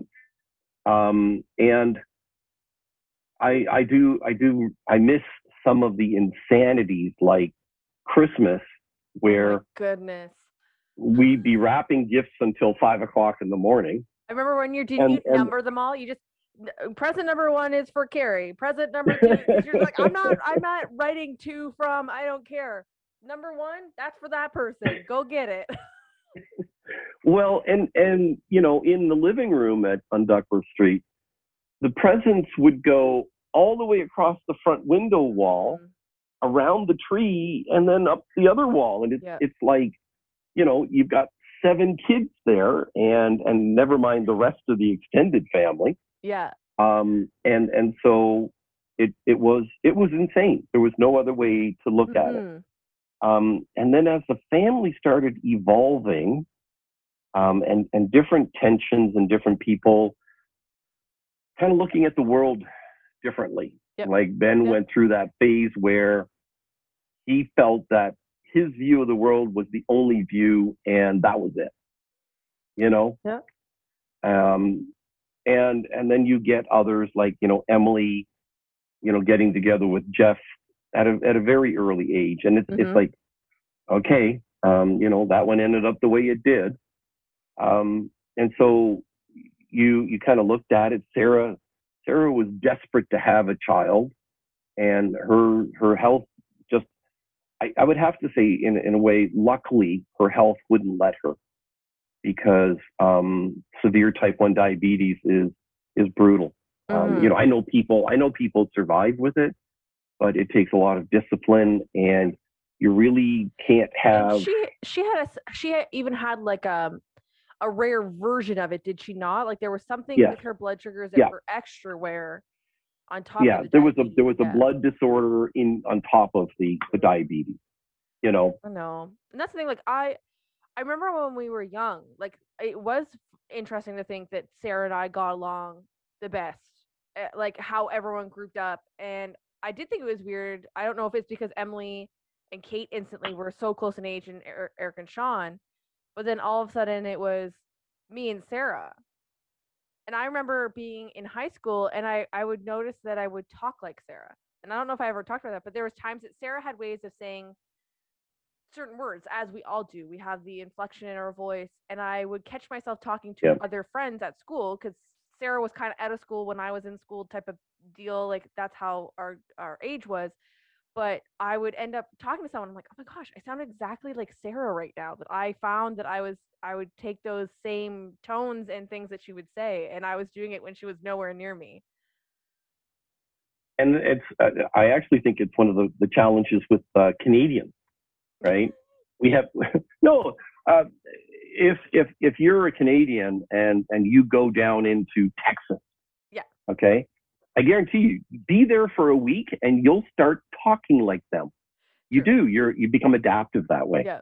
Um, and I I do I do I miss some of the insanities like Christmas where Oh goodness. we'd be wrapping gifts until five o'clock in the morning. I remember when you did And- you and- number them all. You just present number one is for Carrie. Present number two, You're like, I'm not. I'm not <laughs> writing two from. I don't care. Number one, that's for that person. Go get it. <laughs> Well, and and you know, in the living room at on Duckworth Street, the presents would go all the way across the front window wall, Mm, around the tree, and then up the other wall. And it's it's like, you know, you've got seven kids there, and and never mind the rest of the extended family. Yeah. Um, and and so it it was it was insane. There was no other way to look at it. Mhm. Um, and then as the family started evolving, um, and and different tensions and different people kind of looking at the world differently. Yep. Like Ben Yep. went through that phase where he felt that his view of the world was the only view, and that was it. You know. Yeah. Um, and and then you get others like you know Emily, you know, getting together with Jeff at a at a very early age, and it's Mhm. it's like, okay, um, you know, that one ended up the way it did, um, and so you you kind of looked at it. Sarah Sarah was desperate to have a child, and her her health just I, I would have to say in in a way, luckily her health wouldn't let her because um, severe type one diabetes is is brutal. Um, Mhm. you know, I know people I know people survive with it, but it takes a lot of discipline, and you really can't have. she she had a she had even had like a a rare version of it, did she not? Like there was something Yes. with her blood sugars that Yeah. were extra rare on top yeah, the there was a there was Yeah. a blood disorder in on top of the the diabetes. You know, I know. And that's the thing, like I I remember when we were young, like it was interesting to think that Sarah and I got along the best. eh, Like how everyone grouped up. And I did think it was weird. I don't know if it's because Emily and Kate instantly were so close in age and Er- Eric and Sean, but then all of a sudden it was me and Sarah. And I remember being in high school and I, I would notice that I would talk like Sarah. And I don't know if I ever talked about that, but there was times that Sarah had ways of saying certain words as we all do we have the inflection in our voice and i would catch myself talking to Yep. other friends at school because sarah was kind of out of school when i was in school type of deal like that's how our our age was but i would end up talking to someone i'm like oh my gosh i sound exactly like sarah right now that i found that i was i would take those same tones and things that she would say and i was doing it when she was nowhere near me and it's uh, I actually think it's one of the the challenges with uh, Canadians, right? <laughs> We have <laughs> no. Uh, if if if you're a Canadian and and you go down into Texas, Yeah. okay, I guarantee you, be there for a week and you'll start talking like them. You True. do. You're you become adaptive that way. yeah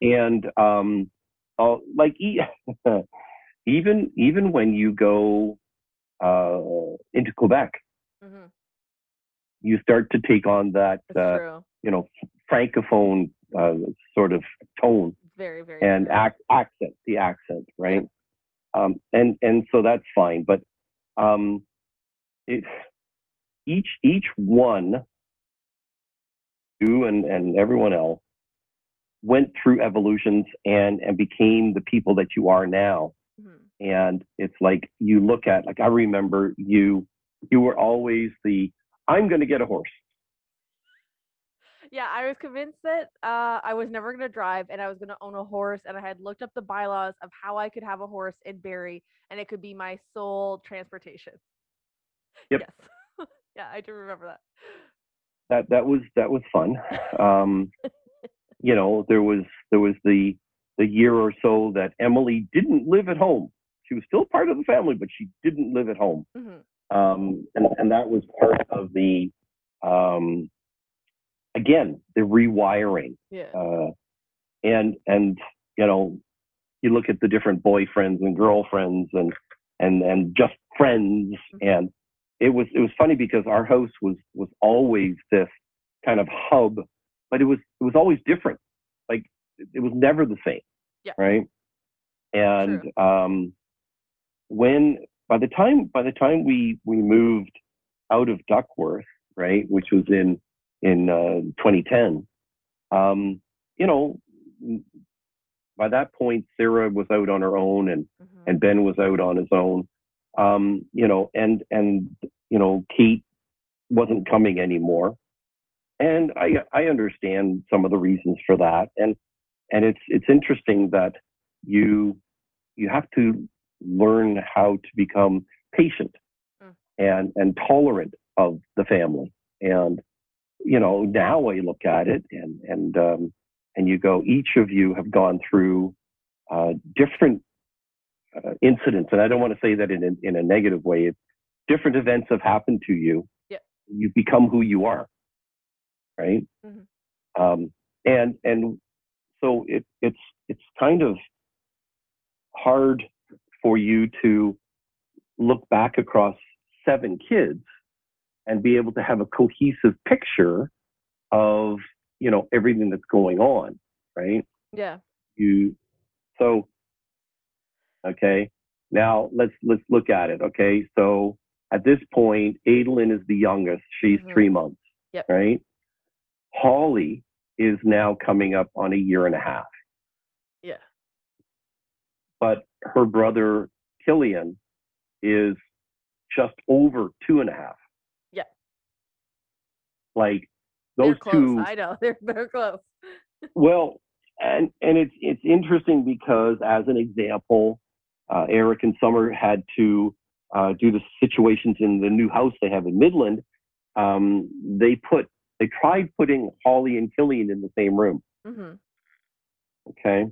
and um, uh, like <laughs> even even when you go uh, into Quebec, hmm you start to take on that uh, you know francophone uh, sort of tone very very and true. ac- accent, the accent, right? Um, and and so that's fine, but um, it, each each one, you and and everyone else, went through evolutions and and became the people that you are now. Mhm. And it's like you look at like I remember you you were always the I'm going to get a horse. Yeah, I was convinced that uh, I was never going to drive and I was going to own a horse. And I had looked up the bylaws of how I could have a horse in Barrie and it could be my sole transportation. Yep. Yes. <laughs> yeah, I do remember that. that that was that was fun. <laughs> Um, you know, there was there was the the year or so that Emily didn't live at home. She was still part of the family, but she didn't live at home. hmm um, and and that was part of the um, again the rewiring. Yeah. Uh, and and you know, you look at the different boyfriends and girlfriends and and and just friends, Mhm. and it was it was funny because our house was was always this kind of hub, but it was it was always different. Like it was never the same. Yeah. Right. And um, when by the time by the time we we moved out of Duckworth, right, which was in in uh, 2010, um, you know, by that point Sarah was out on her own and Mhm. and Ben was out on his own. Um, you know, and and you know, Kate wasn't coming anymore. And I I understand some of the reasons for that. And and it's it's interesting that you you have to learn how to become patient Mm. and and tolerant of the family. And you know, now I look at it and and um, and you go, each of you have gone through uh, different uh, incidents, and I don't want to say that in a, in a negative way. It's different events have happened to you. Yeah. You become who you are, right? Mhm. Um, and and so it it's it's kind of hard for you to look back across seven kids and be able to have a cohesive picture of you know everything that's going on, right? Yeah. you so okay now let's let's look at it okay so at this point Adolin is the youngest she's Mhm. three months Yep. right Holly is now coming up on a year and a half Yeah. but her brother Killian is just over two and a half Yeah. like those close. two I know. <laughs> They're they're close. <laughs> Well, and and it's it's interesting because as an example, uh, Eric and Summer had to uh, due to situations in the new house they have in Midland. Um, they put they tried putting Holly and Killian in the same room. hmm Okay,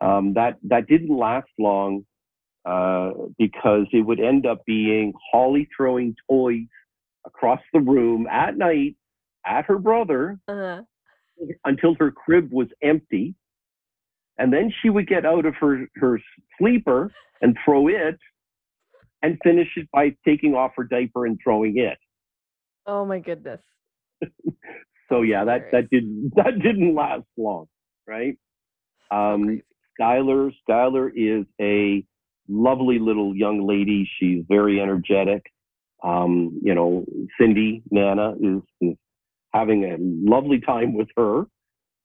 um, that that didn't last long uh, because it would end up being Holly throwing toys across the room at night at her brother Uh-huh. until her crib was empty. And then she would get out of her, her sleeper and throw it and finish it by taking off her diaper and throwing it. Oh my goodness. <laughs> So yeah, that, that didn't <laughs> that didn't last long, right? Um. Skylar, Skylar is a lovely little young lady. She's very energetic. Um, you know, Cindy Nana is, is having a lovely time with her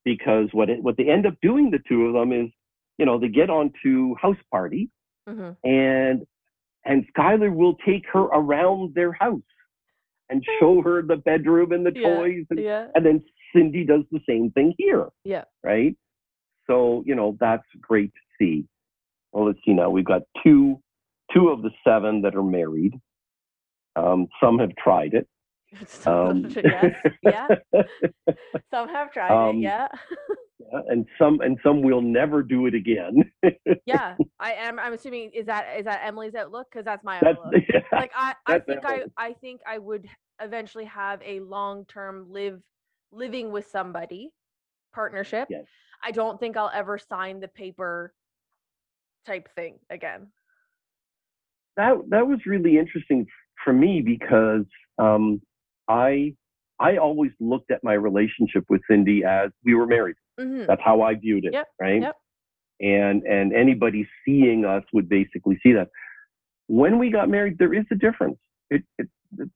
because what it, what they end up doing, the two of them, is you know they get onto house party Mhm. and and Skylar will take her around their house and show her the bedroom and the Yeah, toys and, Yeah. and then Cindy does the same thing here Yeah. right? So, you know, that's great to see. Well, let's see now. We've got two, two of the seven that are married. Um, some have tried it. <laughs> Um, yes. Yeah. <laughs> Some have tried Um, it. Yeah. yeah, and some, and some will never do it again. <laughs> yeah. I am. I'm assuming is that is that Emily's outlook because that's my That's, outlook. yeah, Like I, I think I, I think I would eventually have a long term live living with somebody partnership. Yes. I don't think I'll ever sign the paper type thing again. that that was really interesting for me because um, I I always looked at my relationship with Cindy as we were married. hmm That's how I viewed it, Yep, right? yep. And and anybody seeing us would basically see that. When we got married, there is a difference. It, it,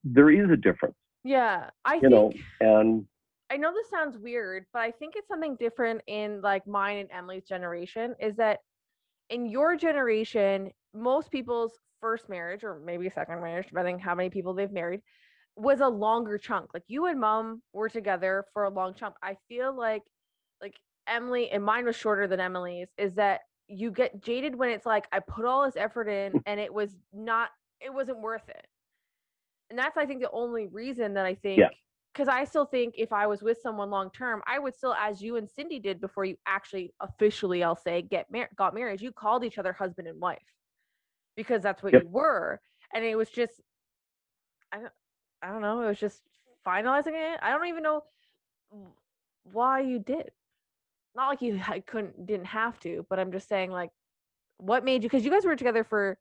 there is a difference, Yeah. I you think know. And I know this sounds weird, but I think it's something different in like mine and Emily's generation is that in your generation, most people's first marriage or maybe second marriage, depending how many people they've married, was a longer chunk. Like you and mom were together for a long chunk. I feel like like Emily and mine was shorter than Emily's, is that you get jaded when it's like I put all this effort in mm. and it was not it wasn't worth it. And that's I think the only reason that I think because I still think if I was with someone long term, I would still, as you and Cindy did before you actually officially, I'll say, get mar- got married, you called each other husband and wife because that's what Yep. you were. And it was just I don't, I don't know. It was just finalizing it. I don't even know why you did. Not like you couldn't, didn't have to, but I'm just saying, like, what made you? Because you guys were together for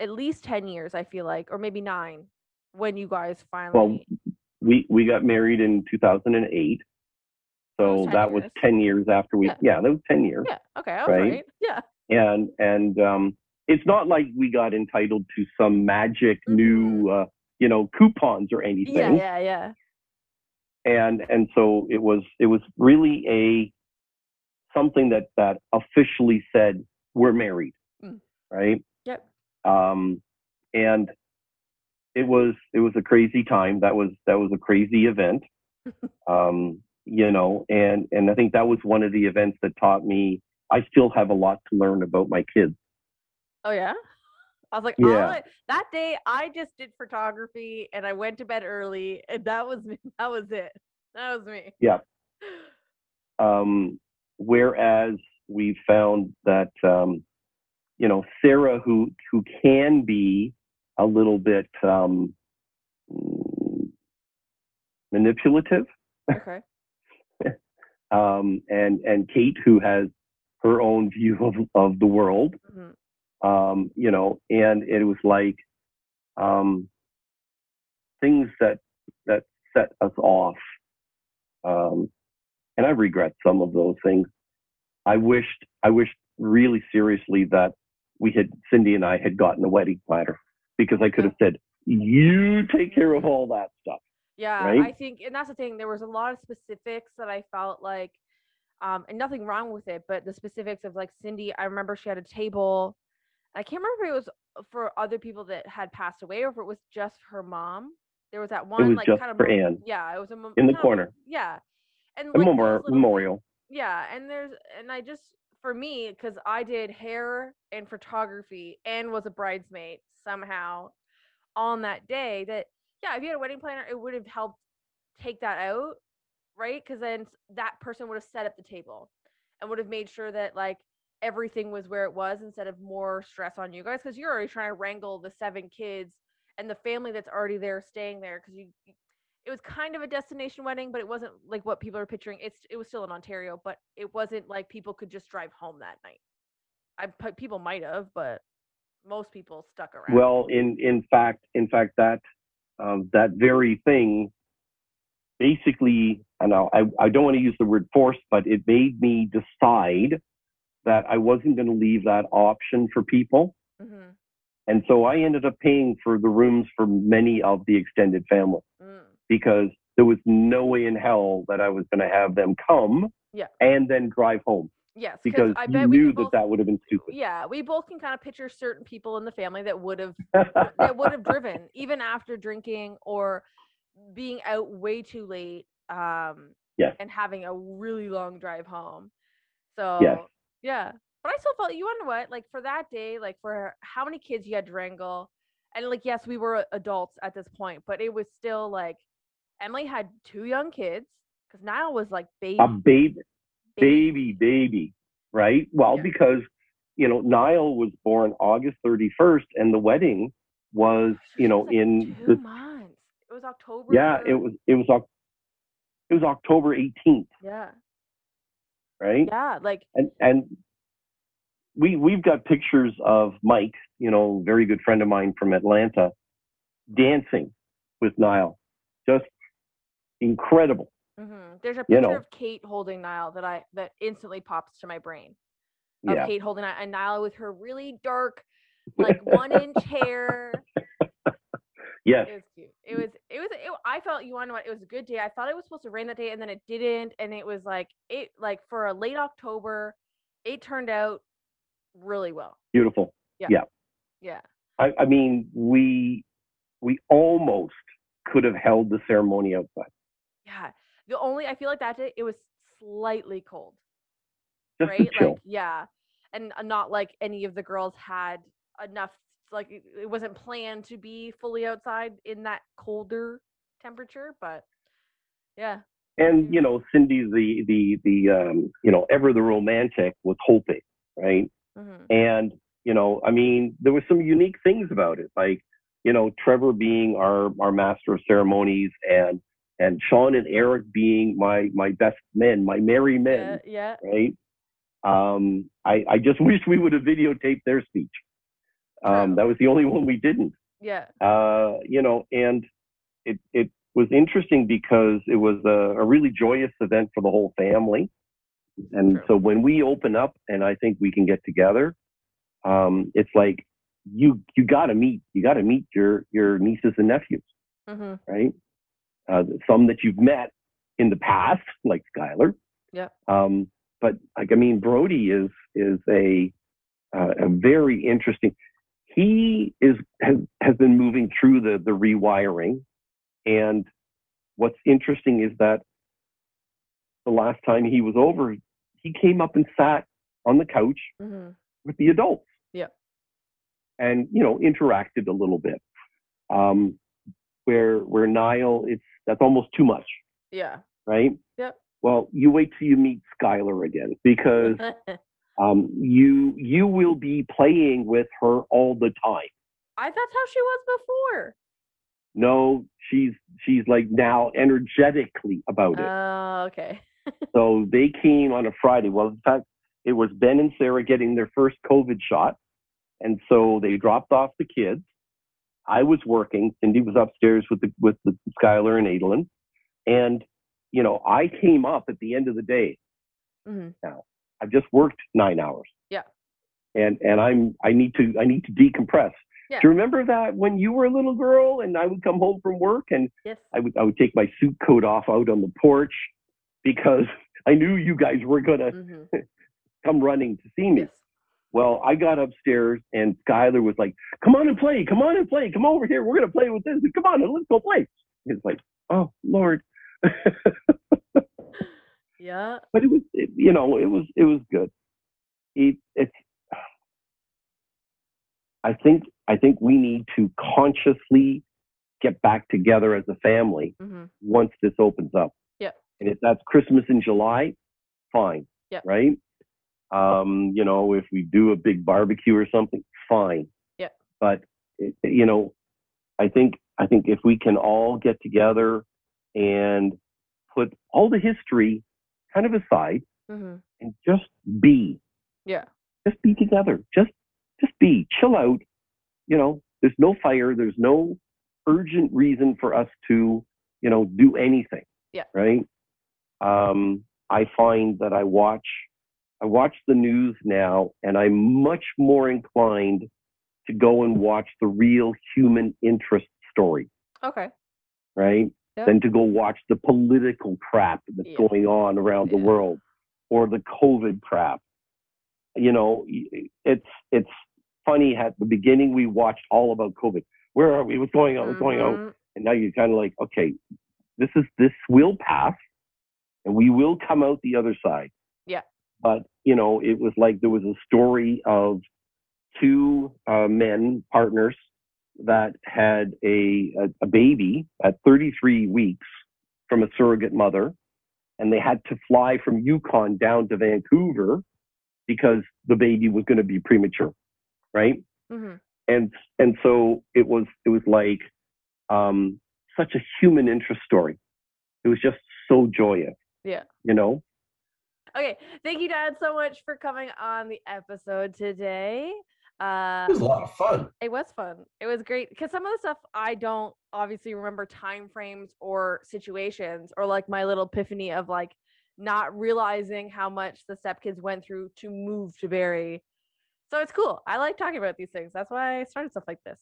at least ten years, I feel like, or maybe nine, when you guys finally. Well, we we got married in 2008, so was 10 that was 10 years after we. Yeah. Yeah, that was 10 years. yeah. Okay, right? right. Yeah. and and um, it's not like we got entitled to some magic new uh, you know coupons or anything. Yeah. Yeah. Yeah. And and so it was it was really a something that that officially said we're married, Mm. right? Yep. Um, and it was it was a crazy time. That was that was a crazy event. <laughs> um, you know, and and I think that was one of the events that taught me I still have a lot to learn about my kids. Oh yeah. I was like, Yeah. all I- that day I just did photography and I went to bed early and that was me. <laughs> That was it. That was me. Yeah. Um, whereas we found that um, you know Sarah, who who can be a little bit um, mm, manipulative, Okay. <laughs> um, and and Kate, who has her own view of of the world, Mhm. Um, you know, and it was like um, things that that set us off. Um, and I regret some of those things. I wished, I wished really seriously that we had Cindy and I had gotten a wedding planner because I could have said, "You take care of all that stuff." Yeah, Right? I think, and that's the thing. There was a lot of specifics that I felt like, um, and nothing wrong with it, but the specifics of like Cindy. I remember she had a table. I can't remember if it was for other people that had passed away or if it was just her mom. There was that one was like kind of for Anne. Yeah, it was a mem- In the kind of- corner. yeah, and A like, those memor- little- memorial. yeah, and there's and I just for me because I did hair and photography and was a bridesmaid somehow on that day. That yeah, if you had a wedding planner, it would have helped take that out, right? Because then that person would have set up the table and would have made sure that like everything was where it was instead of more stress on you guys because you're already trying to wrangle the seven kids and the family that's already there staying there because you it was kind of a destination wedding, but it wasn't like what people are picturing. It's it was still in Ontario, but it wasn't like people could just drive home that night. I pe- people might have, but most people stuck around. Well, in in fact, in fact, that um, that very thing, basically, I know I I don't want to use the word force, but it made me decide that I wasn't going to leave that option for people, hmm and so I ended up paying for the rooms for many of the extended family mm, because there was no way in hell that I was going to have them come Yeah. and then drive home yes, because I you bet we knew could that both, that would have been stupid. Yeah, we both can kind of picture certain people in the family that would have <laughs> that would have driven even after drinking or being out way too late um Yes. and having a really long drive home so yeah but i still felt you wonder what like for that day like for how many kids you had to wrangle and like yes we were adults at this point but it was still like emily had two young kids because niall was like baby a baby, baby. baby, baby, right? Well, Yeah. because you know Niall was born August 31st, and the wedding was, you know, was, like, in two the months it was october yeah, it was it was it was October 18th, yeah right? yeah like And and we we've got pictures of Mike, you know, very good friend of mine from Atlanta, dancing with Niall, just incredible. Mm-hmm. There's a You picture know. of Kate holding Niall that I that instantly pops to my brain. Of Yeah, Kate holding and Niall with her really dark, like <laughs> one inch hair. Yes, It was cute. It was it was it, I felt you know what it was a good day. I thought it was supposed to rain that day and then it didn't. And it was like it like for a late October, it turned out really well. beautiful. Yeah. Yeah. yeah. I, I mean, we we almost could have held the ceremony outside, Yeah. The only I feel like that day it was slightly cold. just right? chill. Like, yeah, and uh, not like any of the girls had enough. Like, it, it wasn't planned to be fully outside in that colder temperature, but yeah, and you know, Cindy, the the the um, you know, ever the romantic was hoping, right? hmm And you know, I mean, there were some unique things about it. Like you know, Trevor being our our master of ceremonies, and and Sean and Eric being my my best men, my merry men, Yeah. yeah. right? Um, I I just <laughs> wish we would have videotaped their speech. Um, that was the only <laughs> one we didn't. Yeah. Uh, you know, and it it was interesting because it was a, a really joyous event for the whole family. And True. so when we open up and I think we can get together, um, it's like you you got to meet you got to meet your your nieces and nephews, hmm right? Uh, some that you've met in the past, like Skylar. Yeah. Um, but like I mean, Brody is is a uh, a very interesting. He is has has been moving through the the rewiring, and what's interesting is that the last time he was over, he came up and sat on the couch hmm with the adults. Yeah. And you know, interacted a little bit. Um, where where Niall, it's that's almost too much, Yeah. right? Yep. Well, you wait till you meet Skylar again because <laughs> um, you you will be playing with her all the time. I that's how she was before. No, she's she's like now energetically about it. Oh, okay. <laughs> So they came on a Friday. Well, in fact, it was Ben and Sarah getting their first COVID shot. And so they dropped off the kids. I was working. Cindy was upstairs with the with the Skylar and Adolin. And, you know, I came up at the end of the day. hmm I've just worked nine hours. Yeah. And and I'm I need to I need to decompress. Yeah. Do you remember that when you were a little girl and I would come home from work and Yes. I would I would take my suit coat off out on the porch because <laughs> I knew you guys were gonna hmm <laughs> come running to see me. Yes. Well, I got upstairs and Skylar was like, "Come on and play, come on and play, come over here. We're gonna play with this. Come on, and let's go play." It's like, "Oh Lord," <laughs> Yeah. but it was, it, you know, it was it was good. It, it's. I think I think we need to consciously get back together as a family mm-hmm. once this opens up. Yeah. And if that's Christmas in July, fine. Yeah. Right? Um, you know, if we do a big barbecue or something, fine. Yeah. But it- you know, I think I think if we can all get together and put all the history kind of aside hmm and just be, Yeah. just be together. Just just be. Chill out. You know, there's no fire. There's no urgent reason for us to, you know, do anything. Yeah. Right. Um, I find that I watch I watch the news now and I'm much more inclined to go and watch the real human interest story, Okay. right? Yeah. Than to go watch the political crap that's Yeah. going on around the world or the COVID crap. You know, it's it's funny at the beginning we watched all about COVID. Where are we? What's going on? What's going on? Mhm. And now you're kind of like, okay, this is this will pass, and we will come out the other side. Yeah. But you know, it was like there was a story of two uh, men partners that had a, a a baby at 33 weeks from a surrogate mother, and they had to fly from Yukon down to Vancouver because the baby was going to be premature, right? Mhm. and and so it was it was like um such a human interest story it was just so joyous Yeah. you know Okay. Thank you, Dad, so much for coming on the episode today. Uh, It was a lot of fun. it was fun. It was great because some of the stuff I don't obviously remember time frames or situations or like my little epiphany of like not realizing how much the stepkids went through to move to Barrie. So it's cool. I like talking about these things. That's why I started stuff like this.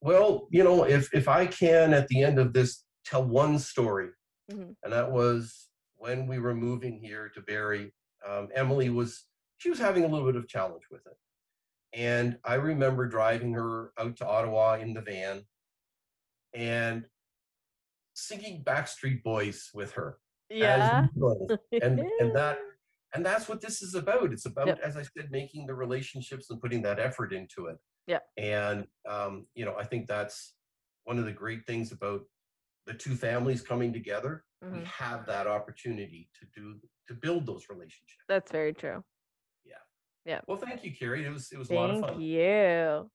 Well, you know, if if I can at the end of this tell one story, Mhm. and that was when we were moving here to Barrie. Um, Emily was she was having a little bit of challenge with it, and I remember driving her out to Ottawa in the van, and singing Backstreet Boys with her. Yeah. <laughs> and and that <laughs> and that's what this is about it's about as i said making the relationships and putting that effort into it Yeah. and um, you know i think that's one of the great things about the two families coming together we Mhm. have that opportunity to do to build those relationships That's very true. Well thank you carrie it was it was a lot of fun. Thank you.